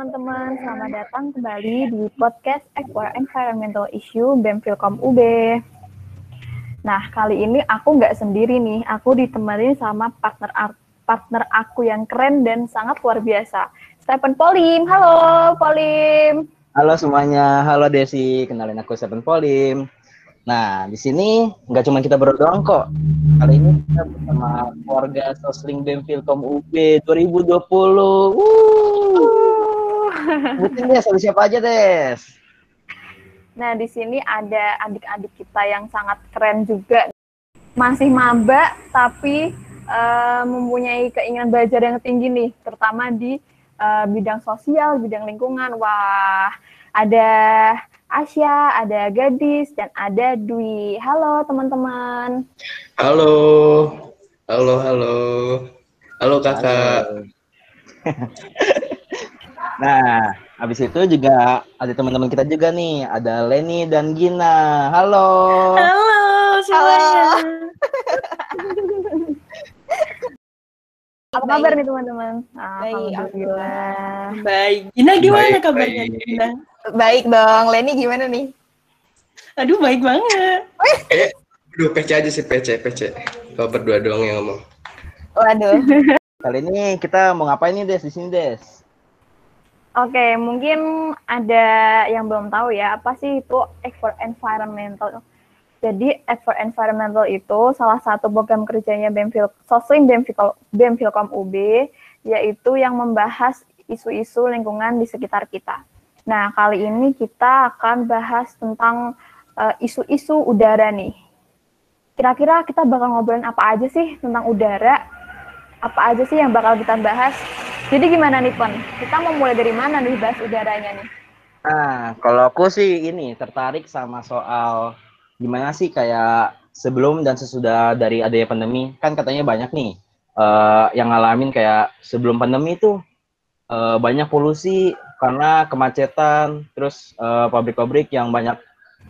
teman-teman, selamat datang kembali di podcast Equal Environmental Issue BEM UB. Nah, kali ini aku nggak sendiri nih, aku ditemani sama partner partner aku yang keren dan sangat luar biasa, Stephen Polim. Halo, Polim. Halo semuanya, halo Desi, kenalin aku Stephen Polim. Nah, di sini nggak cuma kita berdua doang kok. Kali ini kita bersama keluarga Sosling BEM Filkom UB 2020. Wuh. Mungkin Des, ada siapa aja Des? Nah, di sini ada adik-adik kita yang sangat keren juga. Masih maba, tapi uh, mempunyai keinginan belajar yang tinggi nih, terutama di uh, bidang sosial, bidang lingkungan. Wah, ada Asya, ada Gadis, dan ada Dwi. Halo teman-teman. Halo, halo, halo. Halo kakak. Halo. Nah, habis itu juga ada teman-teman kita juga nih. Ada Leni dan Gina. Halo. Halo semuanya. Apa kabar nih teman-teman? Baik, Alhamdulillah. Baik. Gina gimana baik, kabarnya baik. Gina? Baik dong. Leni gimana nih? Aduh, baik banget. Eh, aduh, PC aja sih, PC, PC. Kalau berdua doang yang ngomong. Waduh. Kali ini kita mau ngapain nih, Des, di sini, Des? Oke, mungkin ada yang belum tahu ya, apa sih itu effort environmental jadi for Environmental itu salah satu program kerjanya BEMFIL, Sosling BEMFIL, BEMFILKOM UB, yaitu yang membahas isu-isu lingkungan di sekitar kita. Nah, kali ini kita akan bahas tentang eh, isu-isu uh, udara nih. Kira-kira kita bakal ngobrolin apa aja sih tentang udara? Apa aja sih yang bakal kita bahas? Jadi gimana nih, Pon? Kita mau mulai dari mana nih bahas udaranya nih? Nah, kalau aku sih ini tertarik sama soal gimana sih kayak sebelum dan sesudah dari adanya pandemi kan katanya banyak nih uh, yang ngalamin kayak sebelum pandemi itu uh, banyak polusi karena kemacetan terus eh, pabrik-pabrik yang banyak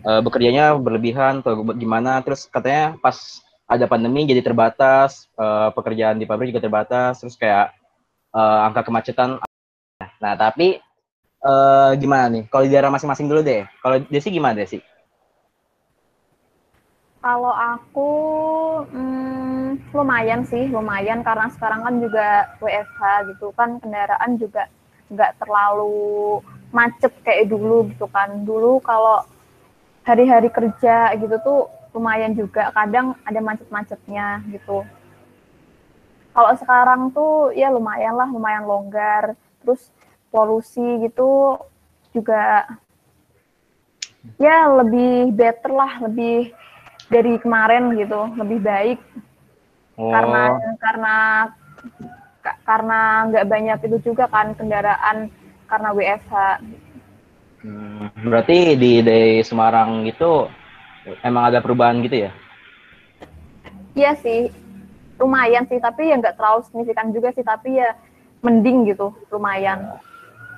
uh, bekerjanya berlebihan atau gimana terus katanya pas ada pandemi jadi terbatas uh, pekerjaan di pabrik juga terbatas terus kayak uh, angka kemacetan nah tapi uh, gimana nih kalau di daerah masing-masing dulu deh kalau Desi gimana Desi? Kalau aku hmm, lumayan sih, lumayan karena sekarang kan juga WFH gitu kan kendaraan juga nggak terlalu macet kayak dulu gitu kan. Dulu kalau hari-hari kerja gitu tuh lumayan juga, kadang ada macet-macetnya gitu. Kalau sekarang tuh ya lumayan lah, lumayan longgar. Terus polusi gitu juga ya lebih better lah, lebih dari kemarin gitu lebih baik oh. karena karena karena nggak banyak itu juga kan kendaraan karena WFH. Hmm, berarti di di Semarang gitu emang ada perubahan gitu ya? Iya sih, lumayan sih, tapi ya nggak terlalu signifikan juga sih, tapi ya mending gitu, lumayan.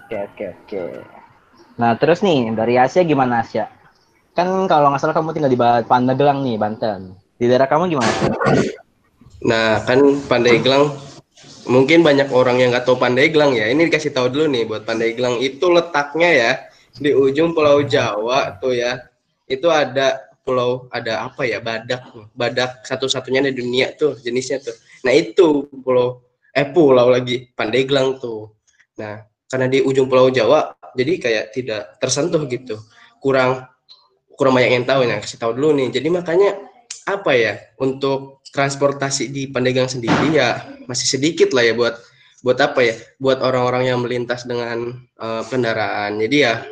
Oke oke oke. Nah terus nih dari Asia gimana Asia? Kan kalau nggak salah kamu tinggal di Pandeglang nih, Banten. Di daerah kamu gimana? Nah, kan Pandeglang mungkin banyak orang yang nggak tahu Pandeglang ya. Ini dikasih tahu dulu nih buat Pandeglang itu letaknya ya di ujung Pulau Jawa tuh ya. Itu ada pulau ada apa ya badak badak satu-satunya di dunia tuh jenisnya tuh. Nah itu pulau eh pulau lagi Pandeglang tuh. Nah karena di ujung Pulau Jawa jadi kayak tidak tersentuh gitu. Kurang kurang banyak yang tahu. Ya kasih tahu dulu nih. Jadi makanya apa ya untuk transportasi di Pandeglang sendiri ya masih sedikit lah ya buat buat apa ya buat orang-orang yang melintas dengan uh, kendaraan. Jadi ya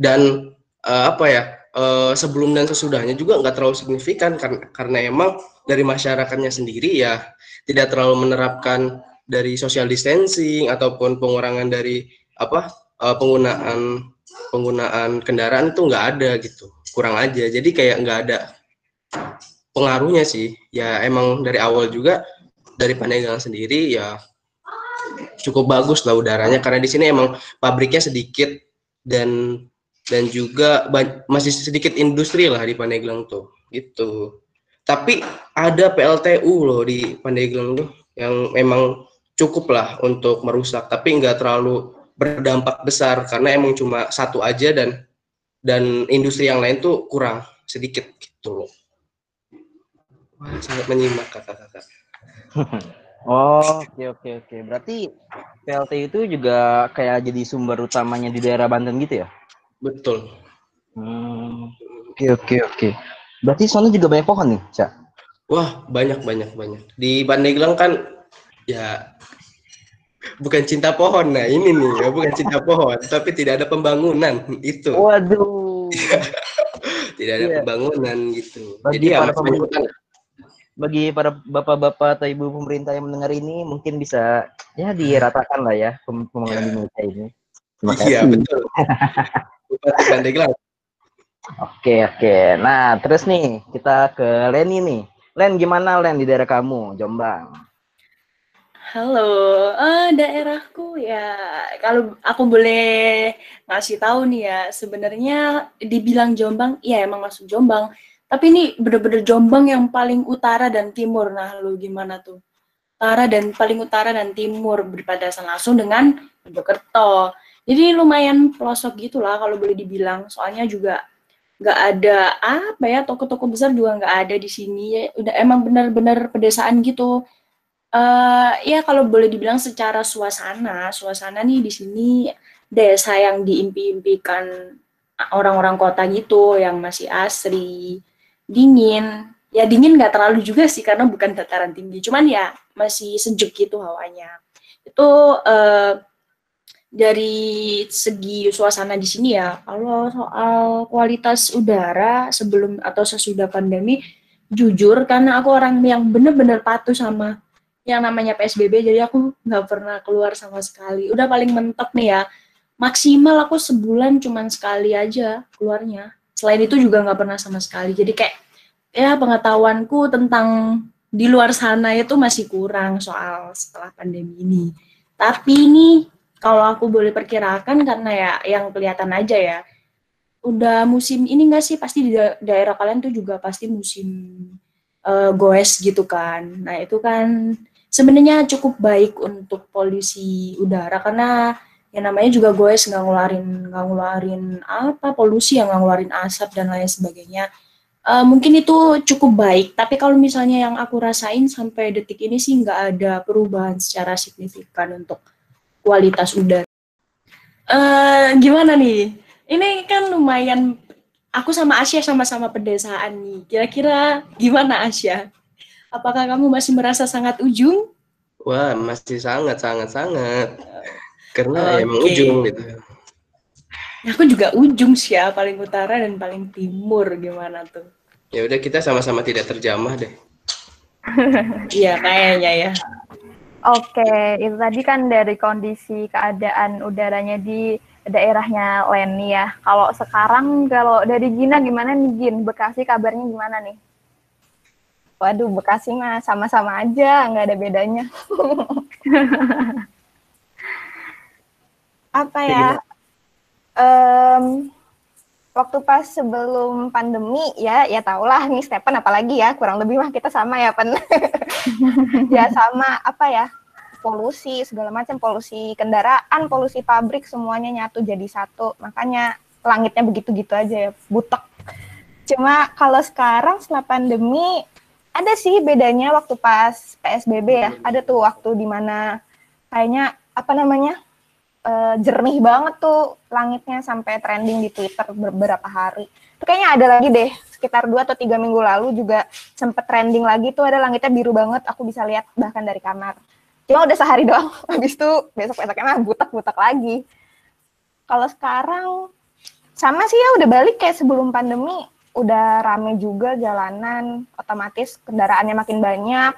dan uh, apa ya uh, sebelum dan sesudahnya juga nggak terlalu signifikan karena karena emang dari masyarakatnya sendiri ya tidak terlalu menerapkan dari social distancing ataupun pengurangan dari apa uh, penggunaan penggunaan kendaraan itu nggak ada gitu. Kurang aja. Jadi kayak nggak ada pengaruhnya sih. Ya emang dari awal juga dari Pandeglang sendiri ya cukup bagus lah udaranya. Karena di sini emang pabriknya sedikit dan dan juga masih sedikit industri lah di Pandeglang tuh gitu tapi ada PLTU loh di Pandeglang tuh yang memang cukup lah untuk merusak tapi nggak terlalu berdampak besar karena emang cuma satu aja dan dan industri yang lain tuh kurang sedikit gitu loh. Wah, sangat menyimak kakak-kakak. oh, oke oke oke. Berarti PLT itu juga kayak jadi sumber utamanya di daerah Banten gitu ya? Betul. Hmm, oke oke oke. Berarti sana juga banyak pohon nih, Cak? Wah, banyak banyak banyak. Di Pandeglang kan ya bukan cinta pohon. Nah, ini nih, ya, bukan cinta pohon, tapi tidak ada pembangunan itu. Waduh. tidak ada yeah. pembangunan gitu. Bagi Jadi ya para bagi para bapak-bapak atau ibu pemerintah yang mendengar ini mungkin bisa ya diratakan lah ya pembangunan yeah. di Indonesia ini. Iya, betul. Bupati. Oke, oke. Nah, terus nih kita ke Leni nih. Len, gimana Len di daerah kamu, Jombang? Halo, uh, daerahku ya kalau aku boleh ngasih tahu nih ya sebenarnya dibilang Jombang, ya emang masuk Jombang. Tapi ini bener-bener Jombang yang paling utara dan timur. Nah, lu gimana tuh? Utara dan paling utara dan timur berbatasan langsung dengan Mojokerto. Jadi lumayan pelosok gitulah kalau boleh dibilang. Soalnya juga nggak ada apa ya toko-toko besar juga nggak ada di sini ya udah emang benar-benar pedesaan gitu uh, ya kalau boleh dibilang secara suasana, suasana nih di sini desa yang diimpi-impikan orang-orang kota gitu, yang masih asri, dingin. Ya dingin nggak terlalu juga sih karena bukan dataran tinggi, cuman ya masih sejuk gitu hawanya. Itu uh, dari segi suasana di sini ya, kalau soal kualitas udara sebelum atau sesudah pandemi, jujur karena aku orang yang bener-bener patuh sama yang namanya PSBB jadi aku nggak pernah keluar sama sekali. Udah paling mentok nih ya maksimal aku sebulan cuman sekali aja keluarnya. Selain itu juga nggak pernah sama sekali. Jadi kayak ya pengetahuanku tentang di luar sana itu masih kurang soal setelah pandemi ini. Tapi ini kalau aku boleh perkirakan karena ya yang kelihatan aja ya. Udah musim ini nggak sih? Pasti di daerah kalian tuh juga pasti musim uh, goes gitu kan. Nah itu kan sebenarnya cukup baik untuk polusi udara karena yang namanya juga goes nggak ngeluarin nggak ngeluarin apa polusi yang nggak ngeluarin asap dan lain sebagainya. Uh, mungkin itu cukup baik. Tapi kalau misalnya yang aku rasain sampai detik ini sih nggak ada perubahan secara signifikan untuk kualitas udara uh, gimana nih ini kan lumayan aku sama Asia sama-sama pedesaan nih kira-kira gimana Asia Apakah kamu masih merasa sangat ujung? Wah, masih sangat, sangat, sangat. Karena okay. emang ujung gitu. Aku juga ujung sih ya, paling utara dan paling timur gimana tuh? Ya udah kita sama-sama tidak terjamah deh. Iya kayaknya ya. Oke, itu tadi kan dari kondisi keadaan udaranya di daerahnya Leni ya. Kalau sekarang kalau dari Gina gimana nih Gin? Bekasi kabarnya gimana nih? Waduh, Bekasi mah sama-sama aja, nggak ada bedanya. Apa ya? Um, waktu pas sebelum pandemi ya, ya tau lah nih Stephen apalagi ya, kurang lebih mah kita sama ya, Pen. ya sama apa ya? Polusi segala macam, polusi kendaraan, polusi pabrik semuanya nyatu jadi satu. Makanya langitnya begitu-gitu aja ya, butek. Cuma kalau sekarang setelah pandemi ada sih bedanya waktu pas PSBB ya. Ada tuh waktu di mana kayaknya apa namanya uh, jernih banget tuh langitnya sampai trending di Twitter beberapa hari. Itu kayaknya ada lagi deh sekitar dua atau tiga minggu lalu juga sempet trending lagi tuh ada langitnya biru banget. Aku bisa lihat bahkan dari kamar. Cuma udah sehari doang. Habis itu besok besoknya mah butek-butek lagi. Kalau sekarang sama sih ya udah balik kayak sebelum pandemi udah rame juga jalanan, otomatis kendaraannya makin banyak,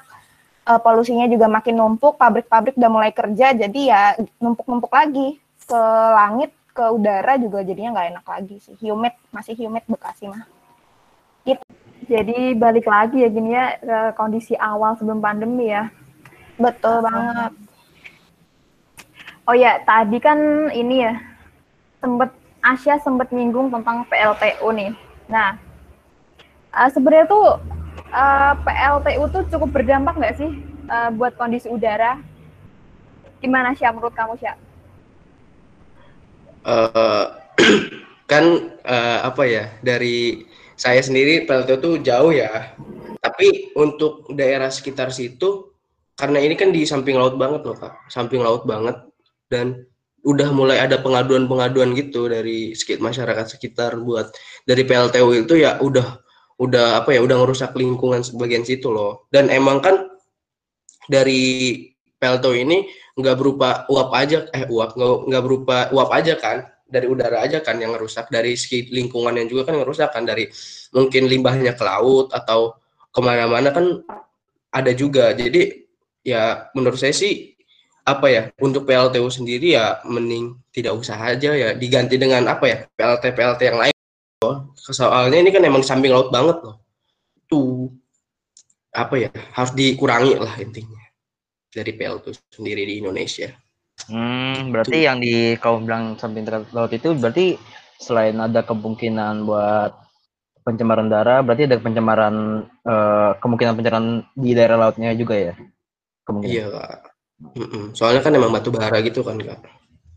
uh, polusinya juga makin numpuk, pabrik-pabrik udah mulai kerja, jadi ya numpuk-numpuk lagi ke langit, ke udara juga jadinya nggak enak lagi sih. Humid, masih humid Bekasi mah. Gitu. Jadi balik lagi ya gini ya ke kondisi awal sebelum pandemi ya. Betul banget. Oh ya, tadi kan ini ya, sempet Asia sempat nyinggung tentang PLTU nih. Nah, uh, sebenarnya tuh uh, eh, PLTU tuh cukup berdampak nggak sih uh, buat kondisi udara? Gimana sih menurut kamu sih? uh, kan uh, apa ya dari saya sendiri PLTU tuh jauh ya. Tapi untuk daerah sekitar situ karena ini kan di samping laut banget loh kak, samping laut banget dan udah mulai ada pengaduan-pengaduan gitu dari sekitar masyarakat sekitar buat dari PLTU itu ya udah udah apa ya udah ngerusak lingkungan sebagian situ loh. Dan emang kan dari PLTU ini nggak berupa uap aja eh uap nggak berupa uap aja kan dari udara aja kan yang ngerusak dari lingkungan yang juga kan ngerusak kan dari mungkin limbahnya ke laut atau ke mana-mana kan ada juga. Jadi ya menurut saya sih apa ya untuk PLTU sendiri ya mending tidak usah aja ya diganti dengan apa ya PLT PLT yang lain soalnya ini kan emang di samping laut banget loh tuh apa ya harus dikurangi lah intinya dari PLTU sendiri di Indonesia. Hmm, berarti tuh. yang di kau bilang samping laut itu berarti selain ada kemungkinan buat pencemaran darah, berarti ada pencemaran uh, kemungkinan pencemaran di daerah lautnya juga ya? Kemungkinan. Iya, Kak. Soalnya kan emang batu bara gitu kan, Kak.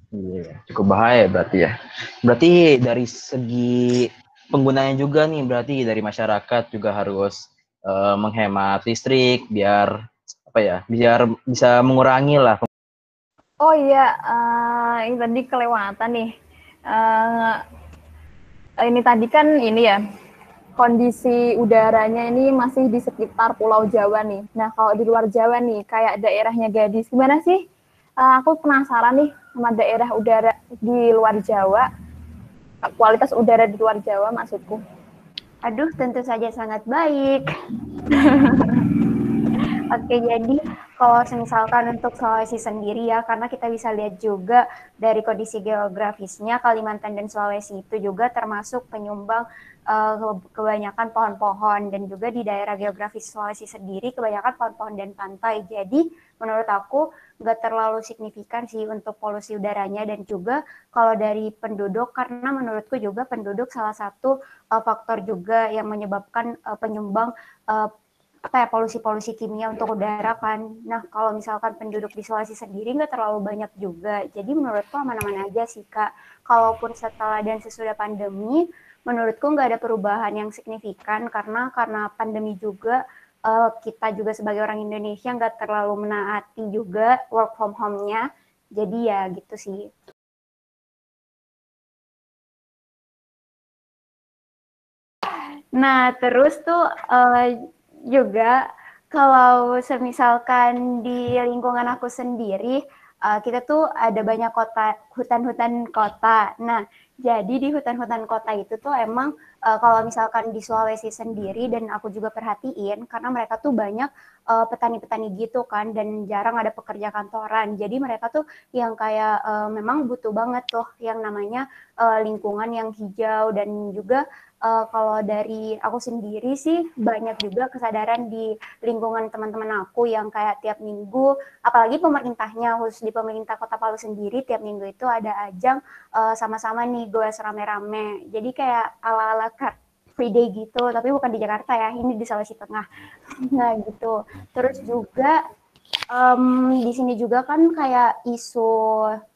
Iya, cukup bahaya berarti ya. Berarti dari segi penggunanya juga nih, berarti dari masyarakat juga harus uh, menghemat listrik biar apa ya, biar bisa mengurangi lah. Oh iya, uh, ini tadi kelewatan nih. Uh, ini tadi kan ini ya, kondisi udaranya ini masih di sekitar Pulau Jawa nih. Nah, kalau di luar Jawa nih, kayak daerahnya Gadis, gimana sih? Uh, aku penasaran nih sama daerah udara di luar Jawa, kualitas udara di luar Jawa maksudku. Aduh, tentu saja sangat baik. Oke, jadi kalau misalkan untuk Sulawesi sendiri ya, karena kita bisa lihat juga dari kondisi geografisnya, Kalimantan dan Sulawesi itu juga termasuk penyumbang uh, kebanyakan pohon-pohon dan juga di daerah geografis Sulawesi sendiri kebanyakan pohon-pohon dan pantai. Jadi menurut aku nggak terlalu signifikan sih untuk polusi udaranya dan juga kalau dari penduduk karena menurutku juga penduduk salah satu uh, faktor juga yang menyebabkan uh, penyumbang uh, apa ya polusi-polusi kimia untuk udara kan. Nah kalau misalkan penduduk di Sulawesi sendiri nggak terlalu banyak juga. Jadi menurutku aman-aman aja sih kak. Kalaupun setelah dan sesudah pandemi, menurutku nggak ada perubahan yang signifikan karena karena pandemi juga uh, kita juga sebagai orang Indonesia nggak terlalu menaati juga work from home-nya. Jadi ya gitu sih. Nah, terus tuh uh, juga kalau semisalkan di lingkungan aku sendiri uh, kita tuh ada banyak kota hutan-hutan kota. Nah, jadi di hutan-hutan kota itu tuh emang uh, kalau misalkan di Sulawesi sendiri dan aku juga perhatiin karena mereka tuh banyak petani petani-petani gitu kan dan jarang ada pekerja kantoran. Jadi mereka tuh yang kayak uh, memang butuh banget tuh yang namanya uh, lingkungan yang hijau dan juga uh, kalau dari aku sendiri sih banyak juga kesadaran di lingkungan teman-teman aku yang kayak tiap minggu, apalagi pemerintahnya khusus di pemerintah Kota Palu sendiri tiap minggu itu ada ajang uh, sama-sama nih gue rame-rame. Jadi kayak ala-ala Car Free Day gitu, tapi bukan di Jakarta ya, ini di Sulawesi Tengah. Nah gitu. Terus juga um, di sini juga kan kayak isu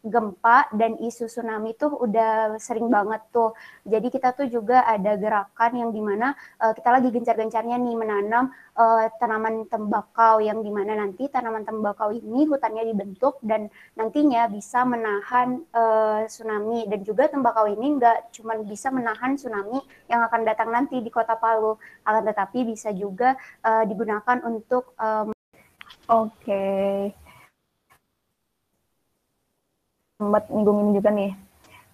gempa dan isu tsunami tuh udah sering banget tuh. Jadi kita tuh juga ada gerakan yang di mana uh, kita lagi gencar-gencarnya nih menanam uh, tanaman tembakau yang di mana nanti tanaman tembakau ini hutannya dibentuk dan nantinya bisa menahan uh, tsunami dan juga tembakau ini nggak cuma bisa menahan tsunami yang akan datang nanti di kota Palu, akan tetapi bisa juga uh, digunakan untuk um, Oke. Sempat nyinggung juga nih.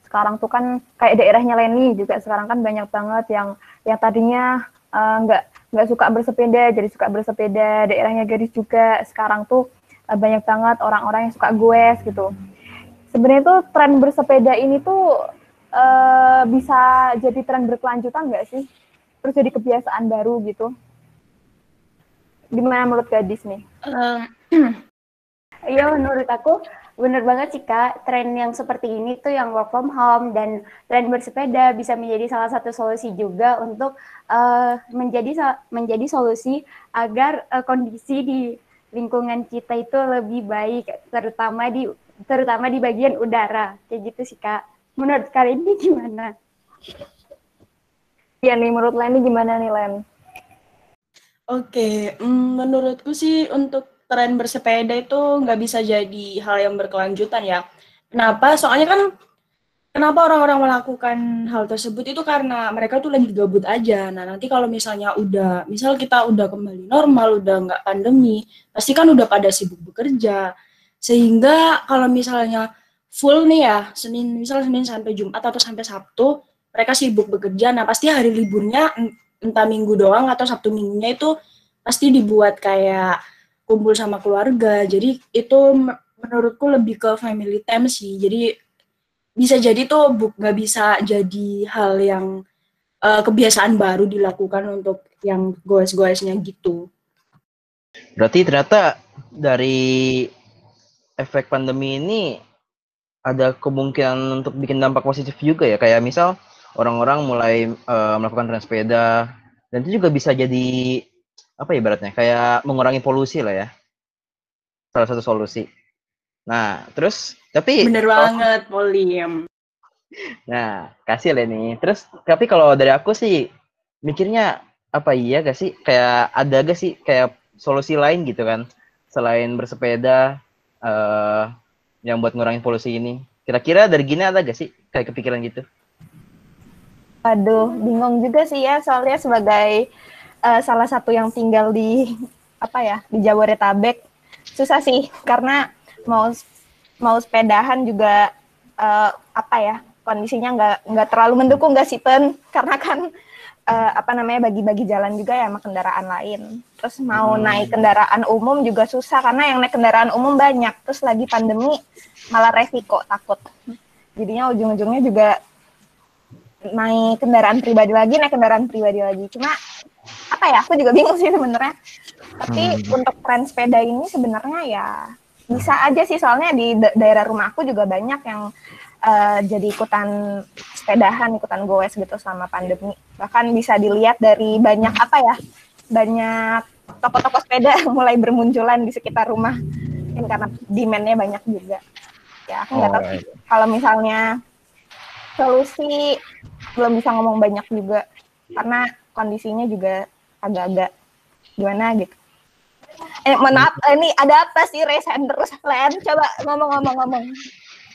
Sekarang tuh kan kayak daerahnya Leni juga sekarang kan banyak banget yang yang tadinya uh, nggak nggak suka bersepeda jadi suka bersepeda. Daerahnya Gadis juga sekarang tuh uh, banyak banget orang-orang yang suka goes gitu. Sebenarnya tuh tren bersepeda ini tuh uh, bisa jadi tren berkelanjutan nggak sih? Terus jadi kebiasaan baru gitu? Gimana menurut gadis nih? Iya, uh, menurut aku bener banget sih kak. Tren yang seperti ini tuh yang work from home dan tren bersepeda bisa menjadi salah satu solusi juga untuk uh, menjadi menjadi solusi agar uh, kondisi di lingkungan kita itu lebih baik, terutama di terutama di bagian udara. Kayak gitu sih kak. Menurut kalian ini gimana? Iya nih, menurut Leni gimana nih, Len? Oke, mm, menurutku sih untuk tren bersepeda itu nggak bisa jadi hal yang berkelanjutan ya. Kenapa? Soalnya kan kenapa orang-orang melakukan hal tersebut itu karena mereka tuh lagi gabut aja. Nah, nanti kalau misalnya udah, misal kita udah kembali normal, udah nggak pandemi, pasti kan udah pada sibuk bekerja. Sehingga kalau misalnya full nih ya, Senin, misal Senin sampai Jumat atau sampai Sabtu, mereka sibuk bekerja. Nah, pasti hari liburnya entah minggu doang atau Sabtu minggunya itu pasti dibuat kayak kumpul sama keluarga. Jadi itu menurutku lebih ke family time sih. Jadi bisa jadi tuh nggak bisa jadi hal yang uh, kebiasaan baru dilakukan untuk yang goes-goesnya gitu. Berarti ternyata dari efek pandemi ini ada kemungkinan untuk bikin dampak positif juga ya. Kayak misal orang-orang mulai uh, melakukan tren sepeda. Dan itu juga bisa jadi apa ya ibaratnya kayak mengurangi polusi lah ya. Salah satu solusi. Nah terus tapi bener oh, banget Polim. Nah kasih lah nih terus tapi kalau dari aku sih mikirnya apa iya gak sih? Kayak ada gak sih kayak solusi lain gitu kan? Selain bersepeda uh, yang buat ngurangin polusi ini. Kira-kira dari gini ada gak sih kayak kepikiran gitu Aduh, bingung juga sih ya soalnya sebagai uh, salah satu yang tinggal di apa ya di Jabodetabek susah sih karena mau mau sepedahan juga uh, apa ya kondisinya nggak nggak terlalu mendukung nggak sih pen? Karena kan uh, apa namanya bagi-bagi jalan juga ya sama kendaraan lain. Terus mau hmm. naik kendaraan umum juga susah karena yang naik kendaraan umum banyak. Terus lagi pandemi malah resiko takut. Jadinya ujung-ujungnya juga naik kendaraan pribadi lagi, naik kendaraan pribadi lagi. Cuma apa ya? Aku juga bingung sih sebenarnya. Tapi hmm. untuk tren sepeda ini sebenarnya ya bisa aja sih soalnya di da daerah rumah aku juga banyak yang uh, jadi ikutan sepedahan, ikutan goes gitu selama pandemi. Bahkan bisa dilihat dari banyak apa ya? Banyak toko-toko sepeda mulai bermunculan di sekitar rumah. Mungkin karena demand-nya banyak juga. Ya, aku nggak oh, tahu right. kalau misalnya solusi belum bisa ngomong banyak juga karena kondisinya juga agak-agak gimana gitu. Eh, maaf, ini ada apa sih resen terus Len? Coba ngomong-ngomong-ngomong.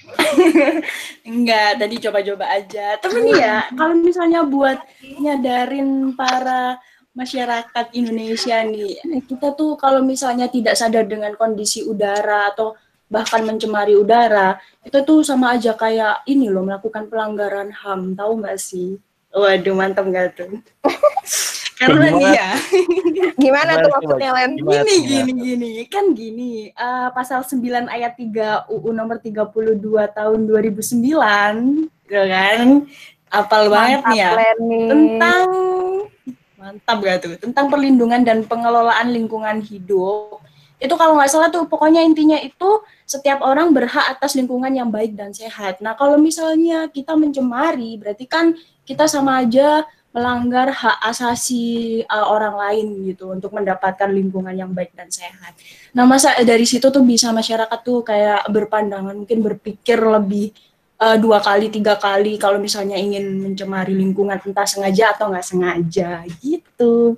Enggak, tadi coba-coba aja. Tapi nih ya, kalau misalnya buat nyadarin para masyarakat Indonesia nih, kita tuh kalau misalnya tidak sadar dengan kondisi udara atau bahkan mencemari udara, itu tuh sama aja kayak ini loh melakukan pelanggaran HAM, tahu nggak sih? Waduh, mantap nggak tuh? Karena nih ya. Gimana tuh maksudnya, Len? Gini, gini, gini. Kan gini, uh, pasal 9 ayat 3 UU nomor 32 tahun 2009, ya kan? Apal banget nih ya. Tentang mantap gak tuh? Tentang perlindungan dan pengelolaan lingkungan hidup itu kalau nggak salah tuh pokoknya intinya itu setiap orang berhak atas lingkungan yang baik dan sehat. Nah kalau misalnya kita mencemari berarti kan kita sama aja melanggar hak asasi uh, orang lain gitu untuk mendapatkan lingkungan yang baik dan sehat. Nah masa dari situ tuh bisa masyarakat tuh kayak berpandangan mungkin berpikir lebih uh, dua kali tiga kali kalau misalnya ingin mencemari lingkungan entah sengaja atau nggak sengaja gitu.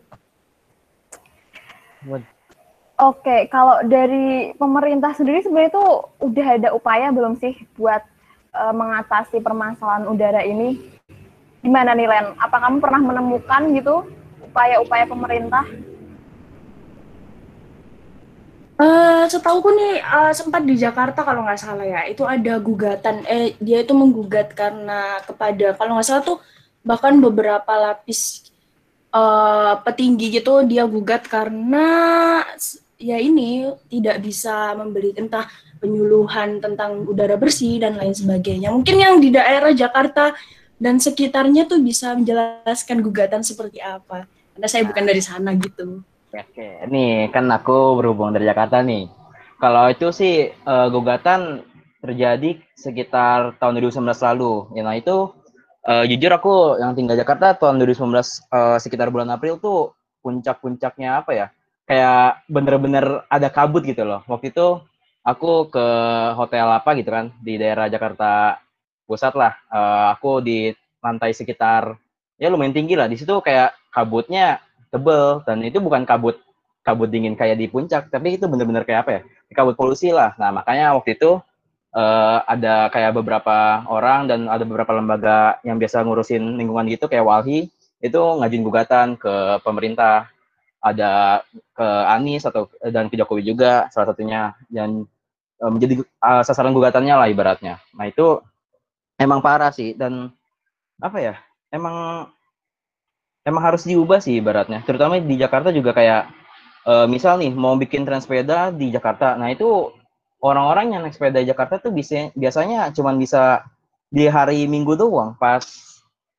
Oke, kalau dari pemerintah sendiri sebenarnya itu udah ada upaya belum sih buat uh, mengatasi permasalahan udara ini? Gimana nih Len? Apa kamu pernah menemukan gitu upaya-upaya pemerintah? Uh, setahuku nih uh, sempat di Jakarta kalau nggak salah ya itu ada gugatan eh dia itu menggugat karena kepada kalau nggak salah tuh bahkan beberapa lapis uh, petinggi gitu dia gugat karena ya ini tidak bisa membeli entah penyuluhan tentang udara bersih dan lain sebagainya. Mungkin yang di daerah Jakarta dan sekitarnya tuh bisa menjelaskan gugatan seperti apa. Karena saya bukan dari sana gitu. Oke, nih kan aku berhubung dari Jakarta nih. Kalau itu sih uh, gugatan terjadi sekitar tahun 2019 lalu. Ya, nah itu uh, jujur aku yang tinggal Jakarta tahun 2019 uh, eh, sekitar bulan April tuh puncak-puncaknya apa ya? Kayak bener-bener ada kabut gitu loh. Waktu itu aku ke hotel apa gitu kan di daerah Jakarta pusat lah. Uh, aku di lantai sekitar ya lumayan tinggi lah. Di situ kayak kabutnya tebel dan itu bukan kabut kabut dingin kayak di puncak, tapi itu bener-bener kayak apa ya? Kabut polusi lah. Nah makanya waktu itu uh, ada kayak beberapa orang dan ada beberapa lembaga yang biasa ngurusin lingkungan gitu kayak Walhi itu ngajuin gugatan ke pemerintah ada ke Anies atau dan ke Jokowi juga salah satunya dan uh, menjadi uh, sasaran gugatannya lah ibaratnya. Nah itu emang parah sih dan apa ya emang emang harus diubah sih ibaratnya. Terutama di Jakarta juga kayak uh, misal nih mau bikin tren di Jakarta. Nah itu orang-orang yang naik sepeda di Jakarta tuh bisa biasanya cuma bisa di hari Minggu doang pas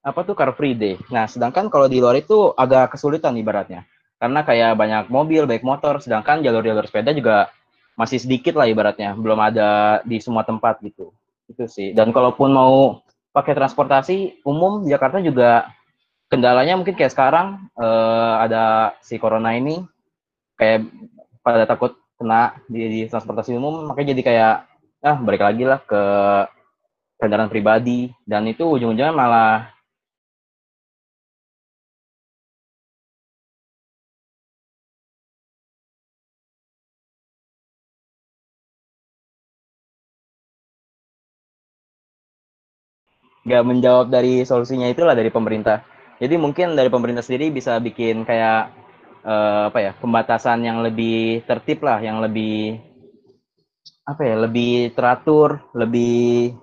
apa tuh Car Free Day. Nah sedangkan kalau di luar itu agak kesulitan ibaratnya karena kayak banyak mobil baik motor sedangkan jalur-jalur sepeda juga masih sedikit lah ibaratnya. Belum ada di semua tempat gitu. Itu sih. Dan kalaupun mau pakai transportasi umum Jakarta juga kendalanya mungkin kayak sekarang eh, ada si corona ini kayak pada takut kena di, di transportasi umum makanya jadi kayak ah balik lagi lah ke kendaraan pribadi. Dan itu ujung-ujungnya malah nggak menjawab dari solusinya itulah dari pemerintah. Jadi mungkin dari pemerintah sendiri bisa bikin kayak uh, apa ya pembatasan yang lebih tertib lah, yang lebih apa ya lebih teratur, lebih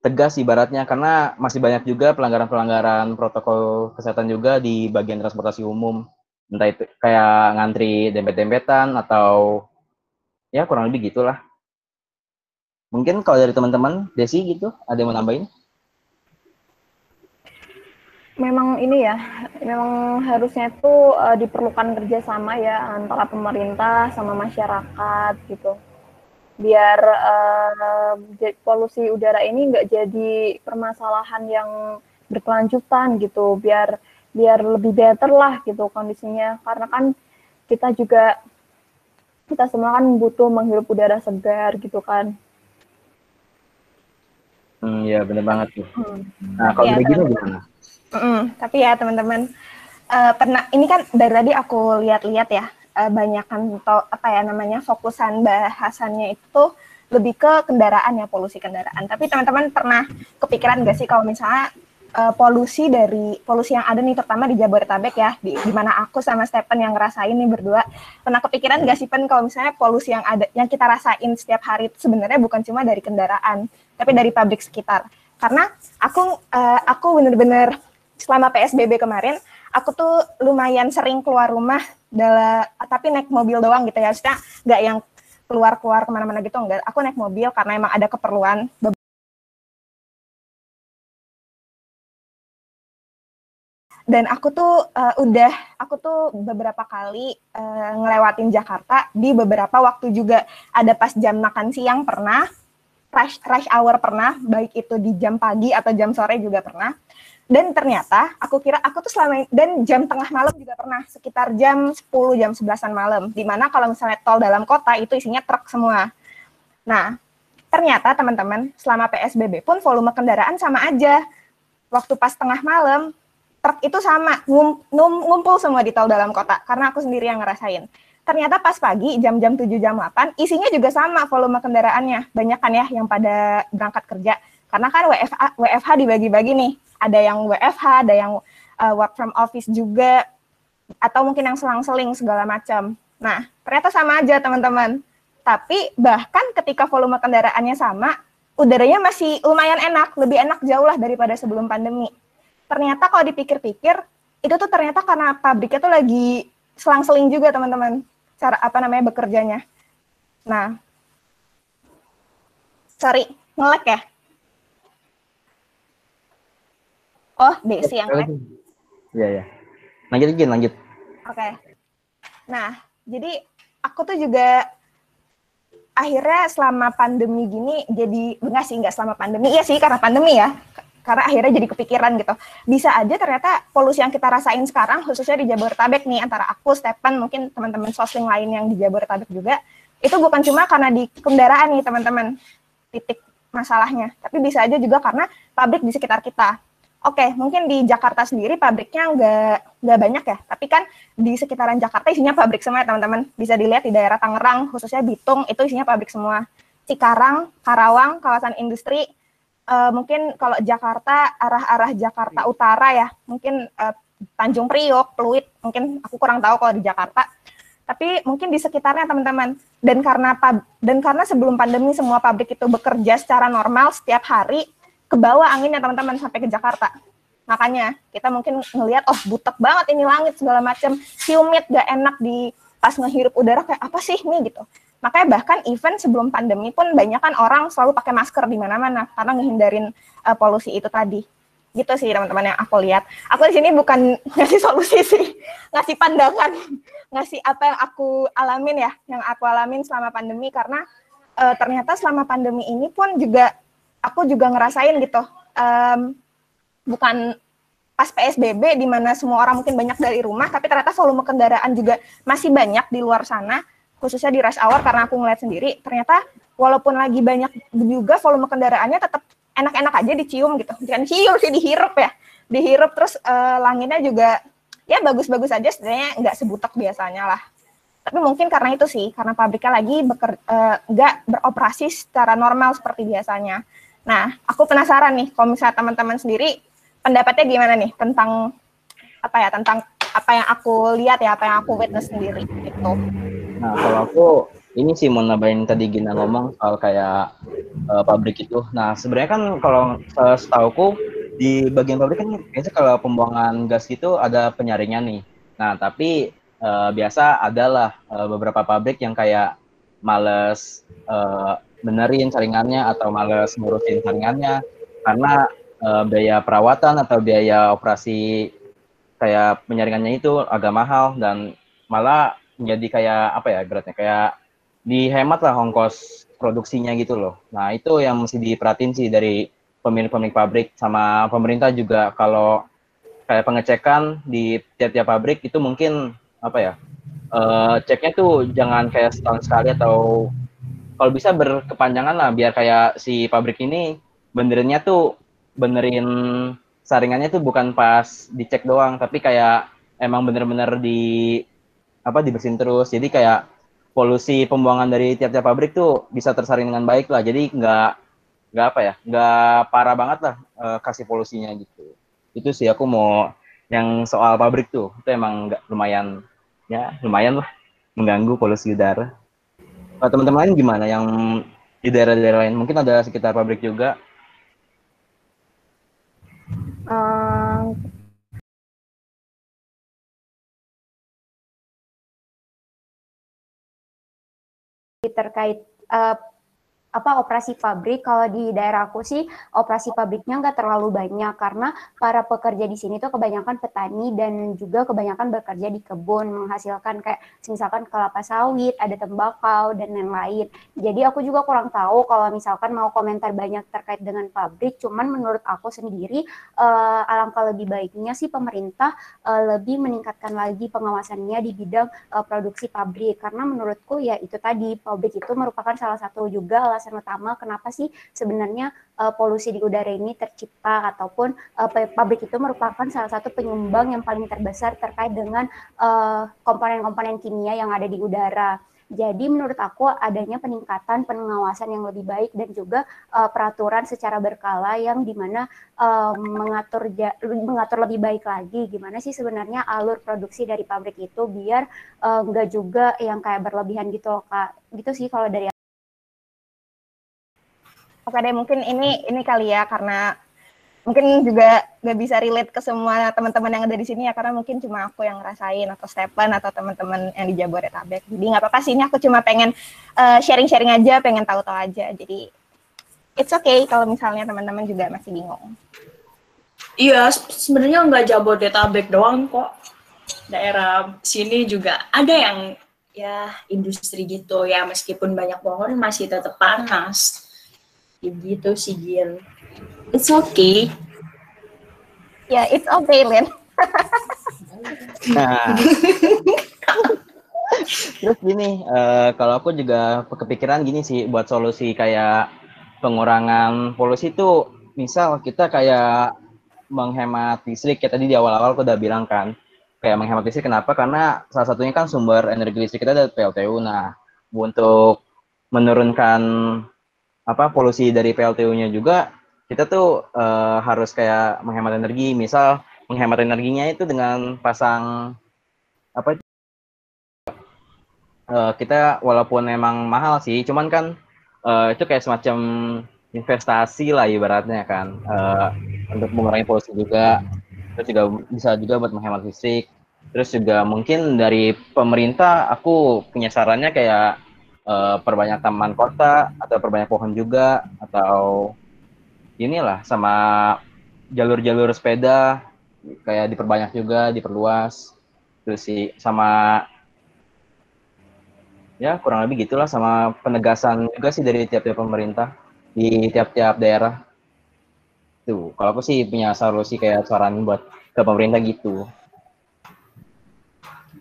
tegas ibaratnya. Karena masih banyak juga pelanggaran-pelanggaran protokol kesehatan juga di bagian transportasi umum. Entah itu kayak ngantri dempet-dempetan atau ya kurang lebih gitulah. Mungkin kalau dari teman-teman Desi gitu ada yang mau nambahin memang ini ya, memang harusnya itu uh, diperlukan kerjasama ya antara pemerintah sama masyarakat gitu, biar uh, polusi udara ini nggak jadi permasalahan yang berkelanjutan gitu, biar biar lebih better lah gitu kondisinya, karena kan kita juga kita semua kan butuh menghirup udara segar gitu kan. Hmm, ya benar banget tuh. Hmm. Nah kalau ya, begini gimana? Mm, tapi ya teman-teman uh, pernah ini kan dari tadi aku lihat-lihat ya uh, banyak kan atau apa ya namanya fokusan bahasannya itu lebih ke kendaraan ya polusi kendaraan. Tapi teman-teman pernah kepikiran gak sih kalau misalnya uh, polusi dari polusi yang ada nih terutama di Jabodetabek ya di, di mana aku sama Stephen yang ngerasain nih berdua pernah kepikiran gak sih Pen kalau misalnya polusi yang ada yang kita rasain setiap hari sebenarnya bukan cuma dari kendaraan tapi dari pabrik sekitar karena aku uh, aku bener-bener selama PSBB kemarin aku tuh lumayan sering keluar rumah dalam tapi naik mobil doang gitu ya. Maksudnya nggak yang keluar-keluar ke mana-mana gitu enggak aku naik mobil karena emang ada keperluan. Dan aku tuh uh, udah aku tuh beberapa kali uh, ngelewatin Jakarta di beberapa waktu juga. Ada pas jam makan siang pernah rush rush hour pernah baik itu di jam pagi atau jam sore juga pernah dan ternyata aku kira aku tuh selama dan jam tengah malam juga pernah sekitar jam 10 jam 11-an malam. Di mana kalau misalnya tol dalam kota itu isinya truk semua. Nah ternyata teman-teman selama PSBB pun volume kendaraan sama aja. Waktu pas tengah malam truk itu sama ngum, ngum, ngumpul semua di tol dalam kota. Karena aku sendiri yang ngerasain. Ternyata pas pagi jam-jam 7 jam 8 isinya juga sama volume kendaraannya. Banyak kan ya yang pada berangkat kerja karena kan WFH, WFH dibagi-bagi nih ada yang WFH, ada yang uh, work from office juga, atau mungkin yang selang-seling segala macam. Nah, ternyata sama aja teman-teman. Tapi bahkan ketika volume kendaraannya sama, udaranya masih lumayan enak, lebih enak jauh lah daripada sebelum pandemi. Ternyata kalau dipikir-pikir, itu tuh ternyata karena pabriknya tuh lagi selang-seling juga teman-teman, cara apa namanya bekerjanya. Nah, sorry, ngelek ya? Oh, Desi yang lain. Iya, iya. Lanjut, lanjut, lanjut. Oke. Okay. Nah, jadi aku tuh juga akhirnya selama pandemi gini jadi enggak sih enggak selama pandemi iya sih karena pandemi ya karena akhirnya jadi kepikiran gitu bisa aja ternyata polusi yang kita rasain sekarang khususnya di Jabodetabek nih antara aku Stephen mungkin teman-teman sosling lain yang di Jabodetabek juga itu bukan cuma karena di kendaraan nih teman-teman titik masalahnya, tapi bisa aja juga karena pabrik di sekitar kita. Oke, mungkin di Jakarta sendiri pabriknya nggak nggak banyak ya, tapi kan di sekitaran Jakarta isinya pabrik semua ya teman-teman. Bisa dilihat di daerah Tangerang, khususnya Bitung, itu isinya pabrik semua. Cikarang, Karawang, kawasan industri, uh, mungkin kalau Jakarta, arah-arah Jakarta Utara ya, mungkin uh, Tanjung Priok, Pluit, mungkin aku kurang tahu kalau di Jakarta. Tapi mungkin di sekitarnya teman-teman. Dan karena dan karena sebelum pandemi semua pabrik itu bekerja secara normal setiap hari, ke bawah anginnya teman-teman sampai ke Jakarta. Makanya kita mungkin ngelihat oh butek banget ini langit segala macam, humid gak enak di pas ngehirup udara kayak apa sih nih gitu. Makanya bahkan event sebelum pandemi pun banyak kan orang selalu pakai masker di mana-mana karena ngehindarin uh, polusi itu tadi. Gitu sih teman-teman yang aku lihat. Aku di sini bukan ngasih solusi sih, ngasih pandangan, ngasih apa yang aku alamin ya, yang aku alamin selama pandemi karena uh, ternyata selama pandemi ini pun juga aku juga ngerasain gitu um, bukan pas PSBB di mana semua orang mungkin banyak dari rumah tapi ternyata volume kendaraan juga masih banyak di luar sana khususnya di rush hour karena aku ngeliat sendiri. Ternyata walaupun lagi banyak juga volume kendaraannya tetap enak-enak aja dicium gitu. Jangan cium sih dihirup ya. Dihirup terus uh, langitnya juga ya bagus-bagus aja sebenarnya nggak sebutak biasanya lah. Tapi mungkin karena itu sih karena pabriknya lagi uh, nggak beroperasi secara normal seperti biasanya Nah, aku penasaran nih, kalau misalnya teman-teman sendiri, pendapatnya gimana nih tentang apa ya, tentang apa yang aku lihat ya, apa yang aku witness sendiri itu. Nah, kalau aku ini sih mau nambahin tadi Gina ngomong soal kayak uh, pabrik itu. Nah, sebenarnya kan kalau uh, setauku di bagian pabrik kan biasa kalau pembuangan gas itu ada penyaringan nih. Nah, tapi uh, biasa adalah uh, beberapa pabrik yang kayak males uh, benerin saringannya atau males ngurusin saringannya karena uh, biaya perawatan atau biaya operasi kayak penyaringannya itu agak mahal dan malah menjadi kayak apa ya beratnya kayak dihemat lah ongkos produksinya gitu loh. Nah itu yang mesti diperhatiin sih dari pemilik-pemilik pabrik sama pemerintah juga kalau kayak pengecekan di tiap-tiap pabrik itu mungkin apa ya uh, ceknya tuh jangan kayak setahun sekali atau kalau bisa berkepanjangan lah biar kayak si pabrik ini benerinnya tuh benerin saringannya tuh bukan pas dicek doang tapi kayak emang bener-bener di apa dibersihin terus. Jadi kayak polusi pembuangan dari tiap-tiap pabrik tuh bisa tersaring dengan baik lah. Jadi nggak nggak apa ya nggak parah banget lah uh, kasih polusinya gitu. Itu sih aku mau yang soal pabrik tuh. Itu emang nggak lumayan ya lumayan lah mengganggu polusi udara teman-teman lain gimana yang di daerah-daerah lain? Mungkin ada sekitar pabrik juga. Um, terkait uh, apa operasi pabrik kalau di daerah aku sih operasi pabriknya nggak terlalu banyak karena para pekerja di sini tuh kebanyakan petani dan juga kebanyakan bekerja di kebun menghasilkan kayak misalkan kelapa sawit, ada tembakau dan lain-lain. Jadi aku juga kurang tahu kalau misalkan mau komentar banyak terkait dengan pabrik. Cuman menurut aku sendiri uh, alangkah lebih baiknya sih pemerintah uh, lebih meningkatkan lagi pengawasannya di bidang uh, produksi pabrik karena menurutku ya itu tadi pabrik itu merupakan salah satu juga utama kenapa sih sebenarnya uh, polusi di udara ini tercipta ataupun uh, pabrik itu merupakan salah satu penyumbang yang paling terbesar terkait dengan eh, komponen-komponen uh, kimia yang ada di udara. Jadi menurut aku adanya peningkatan pengawasan yang lebih baik dan juga uh, peraturan secara berkala yang di mana uh, mengatur ja, mengatur lebih baik lagi gimana sih sebenarnya alur produksi dari pabrik itu biar uh, enggak juga yang kayak berlebihan gitu loh kak. Gitu sih kalau dari Oke deh, mungkin ini ini kali ya karena mungkin juga gak bisa relate ke semua teman-teman yang ada di sini ya karena mungkin cuma aku yang ngerasain atau Stephen atau teman-teman yang di Jabodetabek. Jadi nggak apa-apa sih ini aku cuma pengen uh, sharing-sharing aja, pengen tahu-tahu aja. Jadi it's okay kalau misalnya teman-teman juga masih bingung. Iya, sebenarnya nggak Jabodetabek doang kok. Daerah sini juga ada yang ya industri gitu ya meskipun banyak pohon masih tetap panas gitu sih Gil. It's okay. Ya yeah, it's okay Lin. Nah. Terus gini uh, kalau aku juga kepikiran gini sih buat solusi kayak pengurangan polusi itu. Misal kita kayak menghemat listrik kayak tadi di awal-awal aku udah bilang kan. Kayak menghemat listrik kenapa? Karena salah satunya kan sumber energi listrik kita dari PLTU nah untuk menurunkan apa polusi dari PLTU-nya juga kita tuh uh, harus kayak menghemat energi. Misal menghemat energinya itu dengan pasang apa itu? Uh, kita walaupun memang mahal sih cuman kan uh, itu kayak semacam investasi lah ibaratnya kan uh, untuk mengurangi polusi juga. Terus juga bisa juga buat menghemat listrik. Terus juga mungkin dari pemerintah aku punya sarannya kayak uh, perbanyak taman kota atau perbanyak pohon juga atau inilah sama jalur-jalur sepeda kayak diperbanyak juga diperluas terus sih sama ya kurang lebih gitulah sama penegasan juga sih dari tiap-tiap pemerintah di tiap-tiap daerah. Tuh, kalau aku sih punya solusi kayak saran buat ke pemerintah gitu.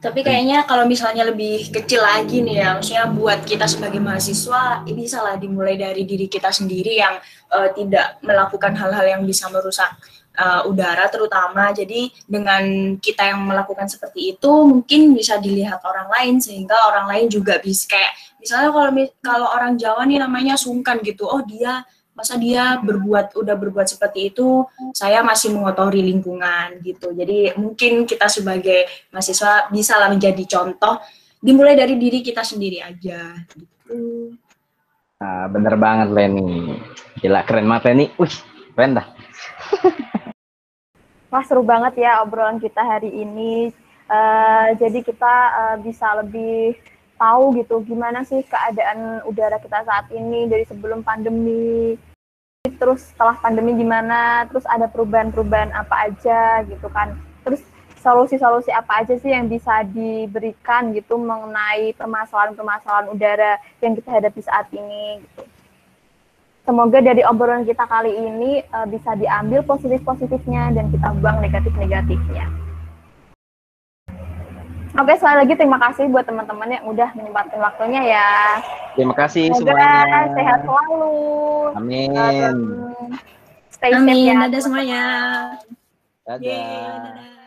Tapi kayaknya kalau misalnya lebih kecil lagi nih ya, maksudnya buat kita sebagai mahasiswa, ini bisa lah dimulai dari diri kita sendiri yang uh, tidak melakukan hal-hal yang bisa merusak uh, udara terutama. Jadi dengan kita yang melakukan seperti itu, mungkin bisa dilihat orang lain sehingga orang lain juga bisa kayak misalnya kalau kalau orang Jawa nih namanya sungkan gitu oh dia masa dia berbuat udah berbuat seperti itu saya masih mengotori lingkungan gitu. Jadi mungkin kita sebagai mahasiswa bisa lah menjadi contoh dimulai dari diri kita sendiri aja gitu. Nah, bener banget Leni. Gila keren banget Leni. Wih keren dah. Wah seru banget ya obrolan kita hari ini. Uh, jadi kita uh, bisa lebih tahu gitu gimana sih keadaan udara kita saat ini dari sebelum pandemi terus setelah pandemi gimana terus ada perubahan-perubahan apa aja gitu kan terus solusi-solusi apa aja sih yang bisa diberikan gitu mengenai permasalahan-permasalahan udara yang kita hadapi saat ini gitu. Semoga dari obrolan kita kali ini uh, bisa diambil positif-positifnya dan kita buang negatif-negatifnya. Oke, sekali lagi terima kasih buat teman-teman yang udah menyempatkan waktunya ya. Terima kasih Semoga semuanya. sehat selalu. Amin. Um, stay Amin, safe ya. dadah semuanya. Dadah. Yeay, dadah.